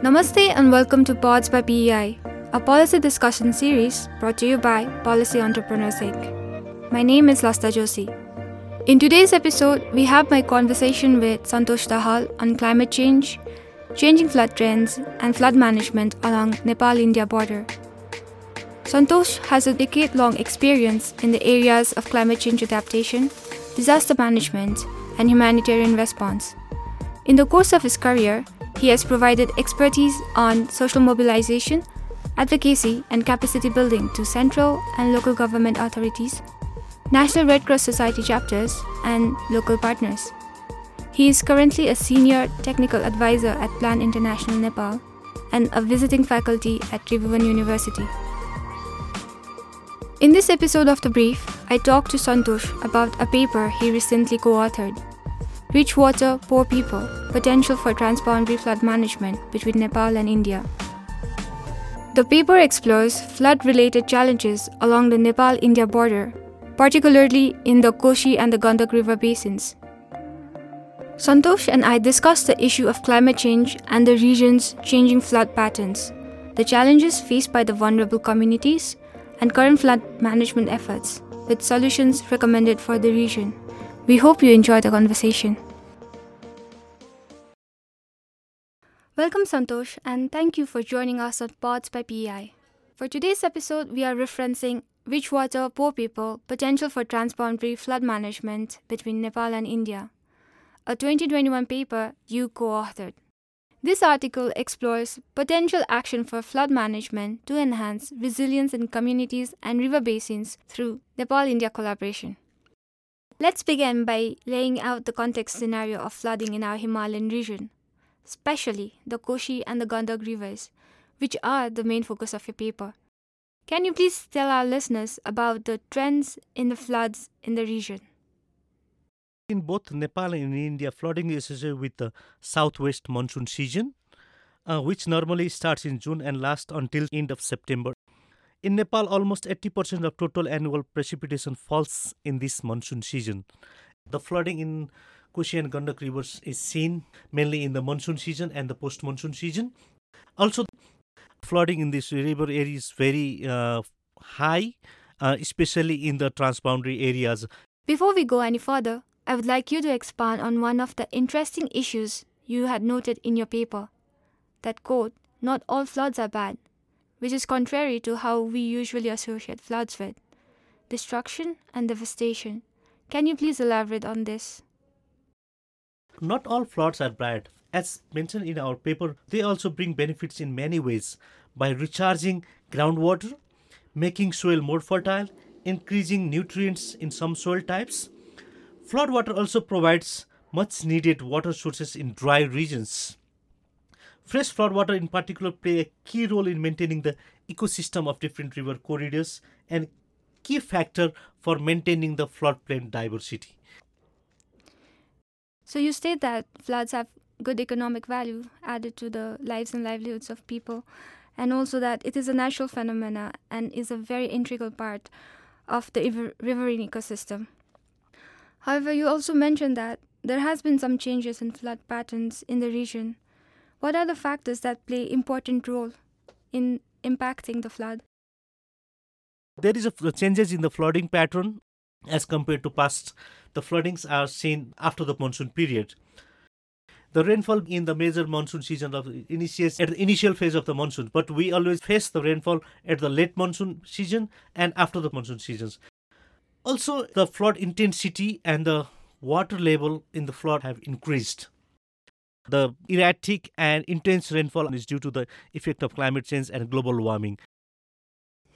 Namaste and welcome to Pods by PEI, a policy discussion series brought to you by Policy Entrepreneurs Inc. My name is Lasata Joshi. In today's episode, we have my conversation with Santosh Dahal on climate change, changing flood trends, and flood management along Nepal India border. Santosh has a decade long experience in the areas of climate change adaptation, disaster management, and humanitarian response. In the course of his career, he has provided expertise on social mobilization, advocacy, and capacity building to central and local government authorities, National Red Cross Society chapters, and local partners. He is currently a senior technical advisor at Plan International Nepal and a visiting faculty at Tribhuvan University. In this episode of The Brief, I talked to Santosh about a paper he recently co authored Rich Water, Poor People Potential for Transboundary Flood Management between Nepal and India. The paper explores flood related challenges along the Nepal India border, particularly in the Koshi and the Gandak River basins. Santosh and I discussed the issue of climate change and the region's changing flood patterns, the challenges faced by the vulnerable communities, and current flood management efforts, with solutions recommended for the region. We hope you enjoy the conversation. Welcome, Santosh, and thank you for joining us on Pods by PEI. For today's episode, we are referencing Rich Water, Poor People Potential for Transboundary Flood Management between Nepal and India, a 2021 paper you co authored. This article explores potential action for flood management to enhance resilience in communities and river basins through Nepal India collaboration. Let's begin by laying out the context scenario of flooding in our Himalayan region, especially the Koshi and the Gandak rivers, which are the main focus of your paper. Can you please tell our listeners about the trends in the floods in the region? In both Nepal and India, flooding is associated with the southwest monsoon season, uh, which normally starts in June and lasts until end of September. In Nepal, almost 80% of total annual precipitation falls in this monsoon season. The flooding in Koshi and Gandak rivers is seen mainly in the monsoon season and the post-monsoon season. Also, flooding in this river area is very uh, high, uh, especially in the transboundary areas. Before we go any further, I would like you to expand on one of the interesting issues you had noted in your paper. That quote, not all floods are bad, which is contrary to how we usually associate floods with destruction and devastation. Can you please elaborate on this? Not all floods are bad. As mentioned in our paper, they also bring benefits in many ways by recharging groundwater, making soil more fertile, increasing nutrients in some soil types. Flood water also provides much needed water sources in dry regions. Fresh floodwater in particular play a key role in maintaining the ecosystem of different river corridors and key factor for maintaining the floodplain diversity. So you state that floods have good economic value added to the lives and livelihoods of people and also that it is a natural phenomena and is a very integral part of the riverine ecosystem. However, you also mentioned that there has been some changes in flood patterns in the region. What are the factors that play important role in impacting the flood? There is a changes in the flooding pattern as compared to past. The floodings are seen after the monsoon period. The rainfall in the major monsoon season of initiates at the initial phase of the monsoon, but we always face the rainfall at the late monsoon season and after the monsoon seasons. Also, the flood intensity and the water level in the flood have increased. The erratic and intense rainfall is due to the effect of climate change and global warming.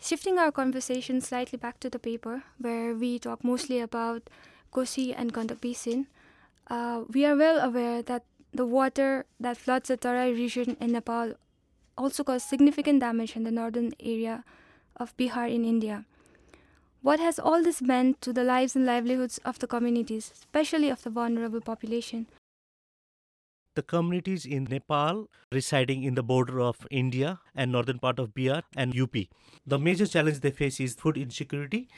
Shifting our conversation slightly back to the paper, where we talk mostly about Kosi and Gandak Basin, uh, we are well aware that the water that floods the Tarai region in Nepal also caused significant damage in the northern area of Bihar in India. What has all this meant to the lives and livelihoods of the communities, especially of the vulnerable population? The communities in Nepal residing in the border of India and northern part of Bihar and UP. The major challenge they face is food insecurity,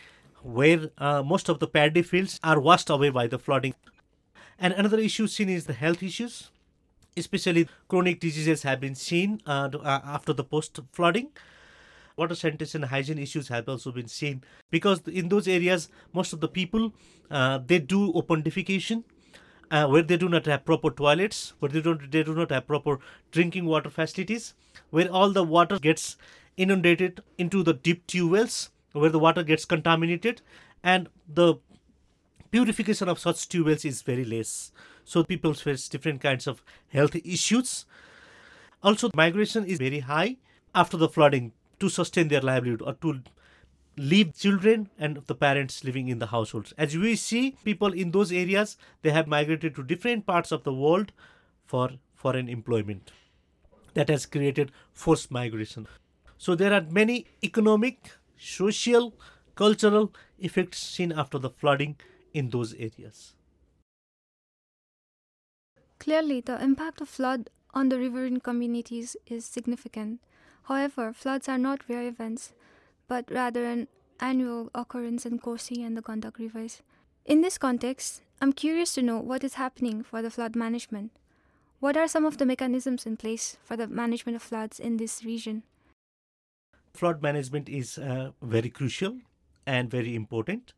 where uh, most of the paddy fields are washed away by the flooding. And another issue seen is the health issues. especially chronic diseases have been seen uh, uh after the post flooding water sanitation hygiene issues have also been seen because in those areas most of the people uh, they do open defecation uh, where they do not have proper toilets where they don't they do not have proper drinking water facilities where all the water gets inundated into the deep tube wells where the water gets contaminated and the purification of such tube wells is very less. So people face different kinds of health issues. Also migration is very high after the flooding to sustain their livelihood or to leave children and the parents living in the households. As we see, people in those areas they have migrated to different parts of the world for foreign employment. That has created forced migration. So there are many economic, social, cultural effects seen after the flooding in those areas. Clearly, the impact of flood on the riverine communities is significant. However, floods are not rare events, but rather an annual occurrence in Kosi and the Gandak rivers. In this context, I'm curious to know what is happening for the flood management. What are some of the mechanisms in place for the management of floods in this region? Flood management is uh, very crucial and very important.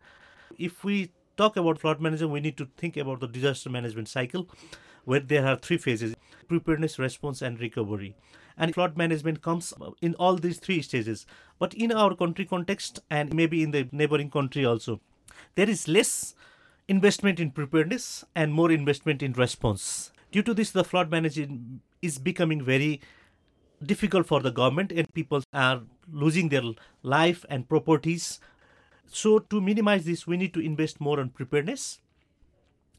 If we talk about flood management, we need to think about the disaster management cycle, where there are three phases preparedness, response, and recovery and flood management comes in all these three stages. But in our country context and maybe in the neighboring country also there is less investment in preparedness and more investment in response. Due to this the flood management is becoming very difficult for the government and people are losing their life and properties. So to minimize this we need to invest more on preparedness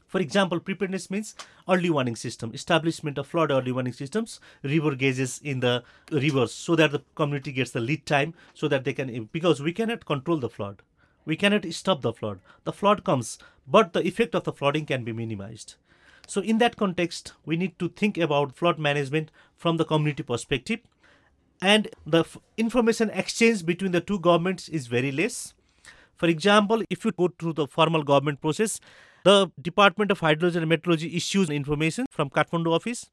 for example, preparedness means early warning system, establishment of flood early warning systems, river gauges in the rivers so that the community gets the lead time so that they can, because we cannot control the flood. We cannot stop the flood. The flood comes, but the effect of the flooding can be minimized. So, in that context, we need to think about flood management from the community perspective. And the f- information exchange between the two governments is very less. For example, if you go through the formal government process, the Department of Hydrology and Meteorology issues information from Kathmandu office.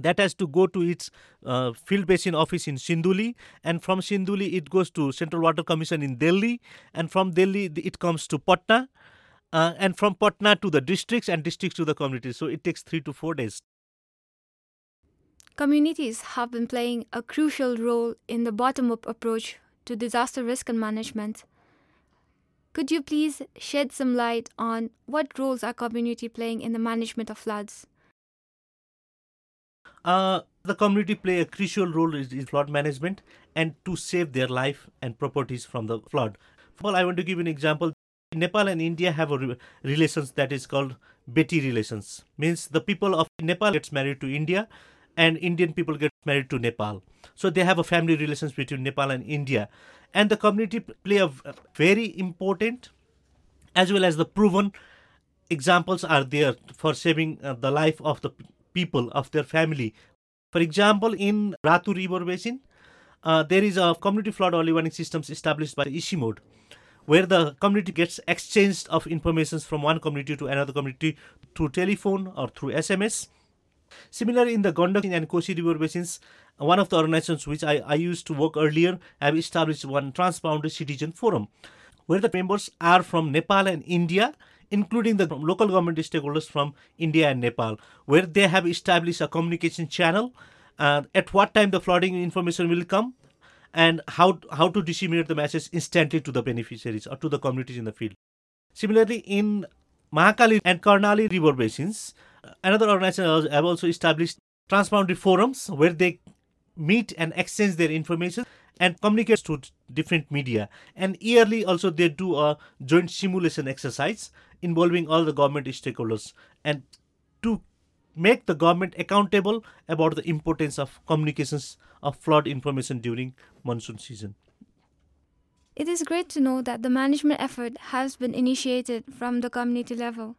That has to go to its uh, field basin office in Sindhuli and from Sindhuli it goes to Central Water Commission in Delhi and from Delhi it comes to Patna uh, and from Patna to the districts and districts to the communities. So it takes 3 to 4 days. Communities have been playing a crucial role in the bottom up approach to disaster risk and management. Could you please shed some light on what roles are community playing in the management of floods? Uh, the community play a crucial role in flood management and to save their life and properties from the flood. Well, I want to give an example. Nepal and India have a re- relations that is called Beti relations. Means the people of Nepal gets married to India, and Indian people get married to Nepal. So they have a family relations between Nepal and India. And the community play a very important as well as the proven examples are there for saving uh, the life of the people of their family. For example in ratu river basin uh, there is a community flood early warning systems established by ICIMOD where the community gets exchange of information from one community to another community through telephone or through sms Similarly, in the Gandak and Kosi river basins, one of the organizations which I, I used to work earlier have established one transboundary citizen forum where the members are from Nepal and India including the local government stakeholders from India and Nepal, where they have established a communication channel. Uh, at what time the flooding information will come, and how how to disseminate the message instantly to the beneficiaries or to the communities in the field. Similarly, in Mahakali and Karnali river basins, another organization have also established transboundary forums where they meet and exchange their information and communicate to different media. And yearly also they do a joint simulation exercise involving all the government stakeholders and to make the government accountable about the importance of communications of flood information during monsoon season. It is great to know that the management effort has been initiated from the community level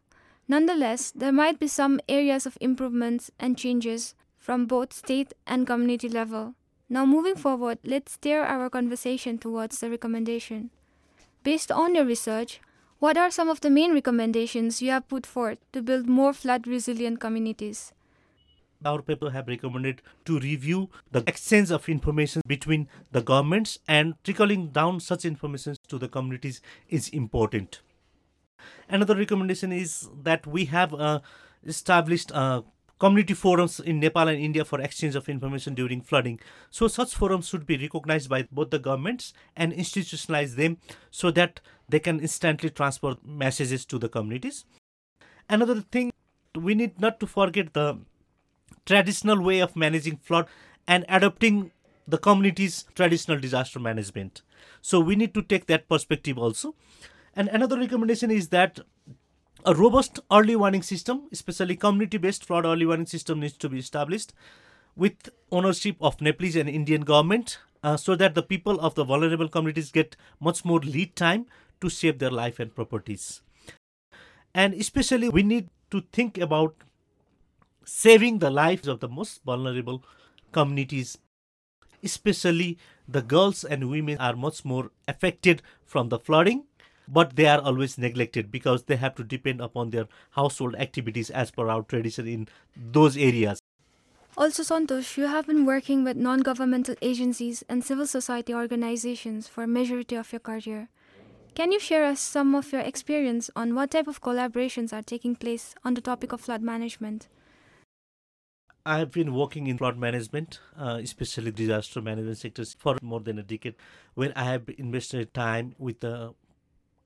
Nonetheless, there might be some areas of improvements and changes from both state and community level. Now, moving forward, let's steer our conversation towards the recommendation. Based on your research, what are some of the main recommendations you have put forth to build more flood resilient communities? our paper have recommended to review the exchange of information between the governments and trickling down such information to the communities is important. Another recommendation is that we have uh, established uh, community forums in Nepal and India for exchange of information during flooding. So such forums should be recognized by both the governments and institutionalize them so that they can instantly transfer messages to the communities. Another thing we need not to forget the traditional way of managing flood and adopting the community's traditional disaster management. So we need to take that perspective also. And another recommendation is that a robust early warning system, especially community-based flood early warning system, needs to be established with ownership of Nepalese and Indian government, uh, so that the people of the vulnerable communities get much more lead time to save their life and properties. And especially, we need to think about saving the lives of the most vulnerable communities especially the girls and women are much more affected from the flooding but they are always neglected because they have to depend upon their household activities as per our tradition in those areas. Also, Santosh, you have been working with non governmental agencies and civil society organizations for a majority of your career. Can you share us some of your experience on what type of collaborations are taking place on the topic of flood management? I have been working in flood management, uh, especially disaster management sectors, for more than a decade, where I have invested time with the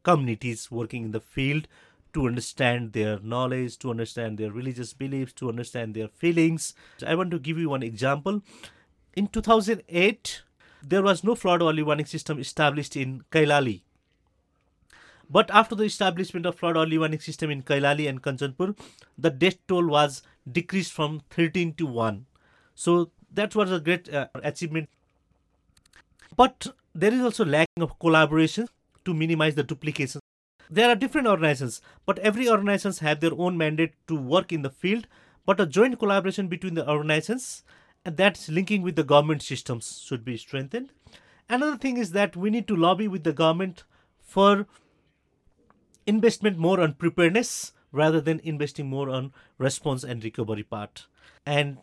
communities working in the field to understand their knowledge, to understand their religious beliefs, to understand their feelings. I want to give you one example. In 2008, there was no flood early warning system established in Kailali. But after the establishment of flood early warning system in Kailali and Kanchanpur, the death toll was decreased from 13 to 1. So that was a great uh, achievement. But there is also lack of collaboration to minimize the duplication. There are different organizations, but every organizations have their own mandate to work in the field. But a joint collaboration between the organizations and that's linking with the government systems should be strengthened. Another thing is that we need to lobby with the government for investment more on preparedness rather than investing more on response and recovery part. And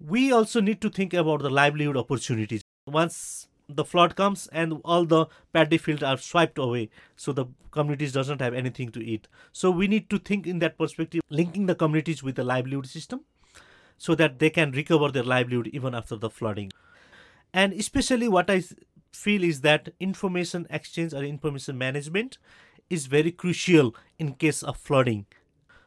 we also need to think about the livelihood opportunities. Once the flood comes and all the paddy fields are swiped away. So the communities doesn't have anything to eat. So we need to think in that perspective linking the communities with the livelihood system so that they can recover their livelihood even after the flooding. And especially what i feel is that information exchange or information management is very crucial in case of flooding.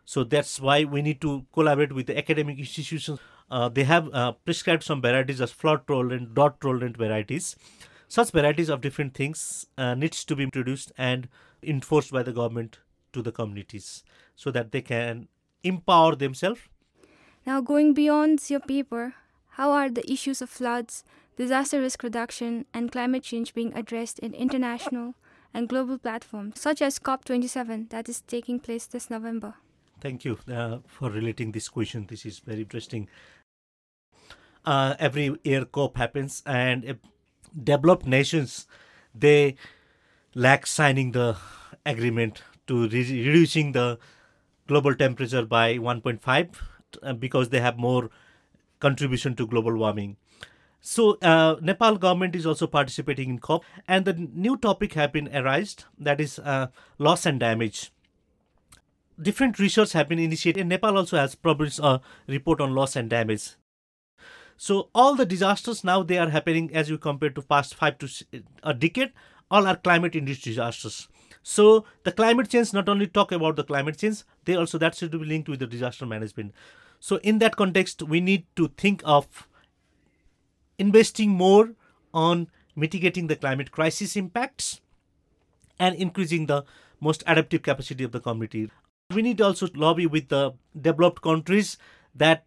So that's why we need to collaborate with the academic institutions uh, they have uh, prescribed some varieties as flood tolerant, drought tolerant varieties. Such varieties of different things uh, needs to be introduced and enforced by the government to the communities so that they can empower themselves. Now, going beyond your paper, how are the issues of floods, disaster risk reduction, and climate change being addressed in international and global platforms such as COP27 that is taking place this November? Thank you uh, for relating this question. This is very interesting uh, every year COP happens, and developed nations they lack signing the agreement to re- reducing the global temperature by 1.5 uh, because they have more contribution to global warming. So uh, Nepal government is also participating in COP, and the new topic have been arised that is uh, loss and damage. Different research have been initiated. Nepal also has published a report on loss and damage. So all the disasters now they are happening as you compare to past five to a decade. All are climate-induced disasters. So the climate change not only talk about the climate change, they also that should be linked with the disaster management. So in that context, we need to think of investing more on mitigating the climate crisis impacts and increasing the most adaptive capacity of the community. We need also lobby with the developed countries that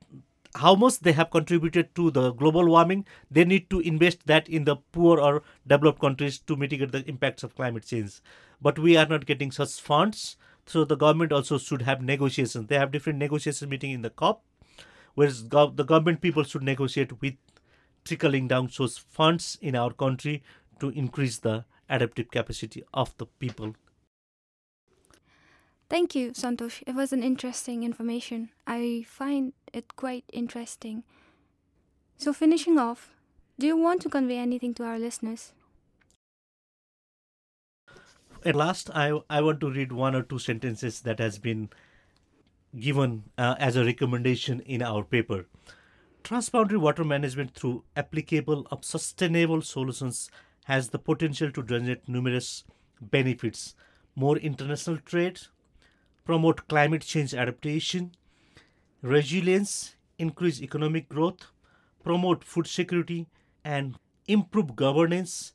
how much they have contributed to the global warming they need to invest that in the poor or developed countries to mitigate the impacts of climate change. But we are not getting such funds so the government also should have negotiations they have different negotiation meeting in the cop whereas the government people should negotiate with trickling down those funds in our country to increase the adaptive capacity of the people Thank you, Santosh. It was an interesting information. I find it quite interesting. So, finishing off, do you want to convey anything to our listeners? At last, I, I want to read one or two sentences that has been given uh, as a recommendation in our paper. Transboundary water management through applicable of sustainable solutions has the potential to generate numerous benefits. More international trade, promote climate change adaptation, resilience, increase economic growth, promote food security, and improve governance.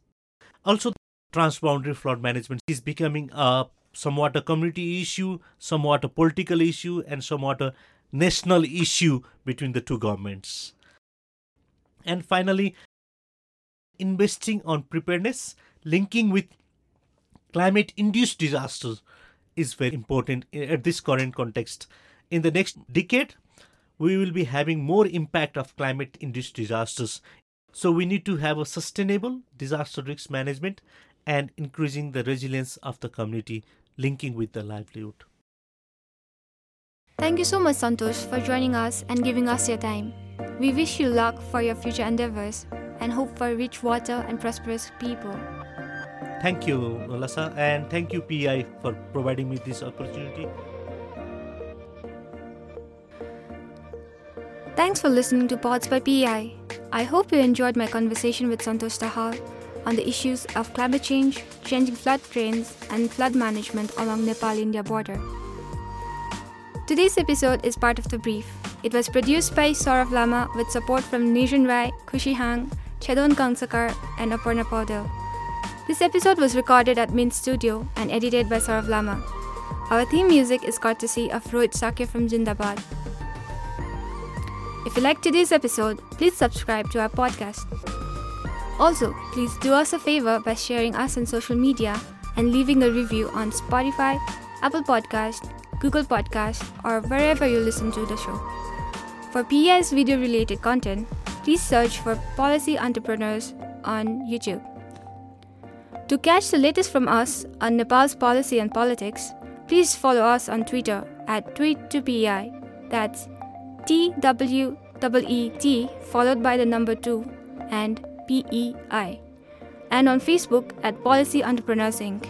Also, transboundary flood management is becoming a somewhat a community issue, somewhat a political issue, and somewhat a national issue between the two governments. And finally, investing on preparedness, linking with climate induced disasters is very important at this current context. In the next decade, we will be having more impact of climate induced disasters. So we need to have a sustainable disaster risk management and increasing the resilience of the community linking with the livelihood. Thank you so much, Santosh, for joining us and giving us your time. We wish you luck for your future endeavors and hope for rich water and prosperous people. Thank you, Lasa, and thank you, PI, for providing me this opportunity. Thanks for listening to Pods by PI. I hope you enjoyed my conversation with Santosh Dahal on the issues of climate change, changing flood drains, and flood management along Nepal-India border. Today's episode is part of The Brief. It was produced by Saurav Lama with support from Nijan Rai, Kushi Hang, Chedon Kangsakar, and Aparna Paudel. This episode was recorded at Mint Studio and edited by Saurav Lama. Our theme music is courtesy of Rohit Sakya from Jindabad. If you liked today's episode, please subscribe to our podcast. Also, please do us a favor by sharing us on social media and leaving a review on Spotify, Apple Podcast, Google Podcast, or wherever you listen to the show. For PEI's video related content, please search for Policy Entrepreneurs on YouTube. To catch the latest from us on Nepal's policy and politics, please follow us on Twitter at tweet2pei. That's T W E T followed by the number 2 and P E I. And on Facebook at Policy Entrepreneurs Inc.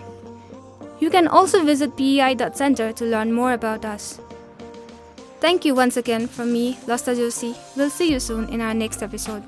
You can also visit pei.center to learn more about us. Thank you once again from me, Lasata Joshi. We'll see you soon in our next episode.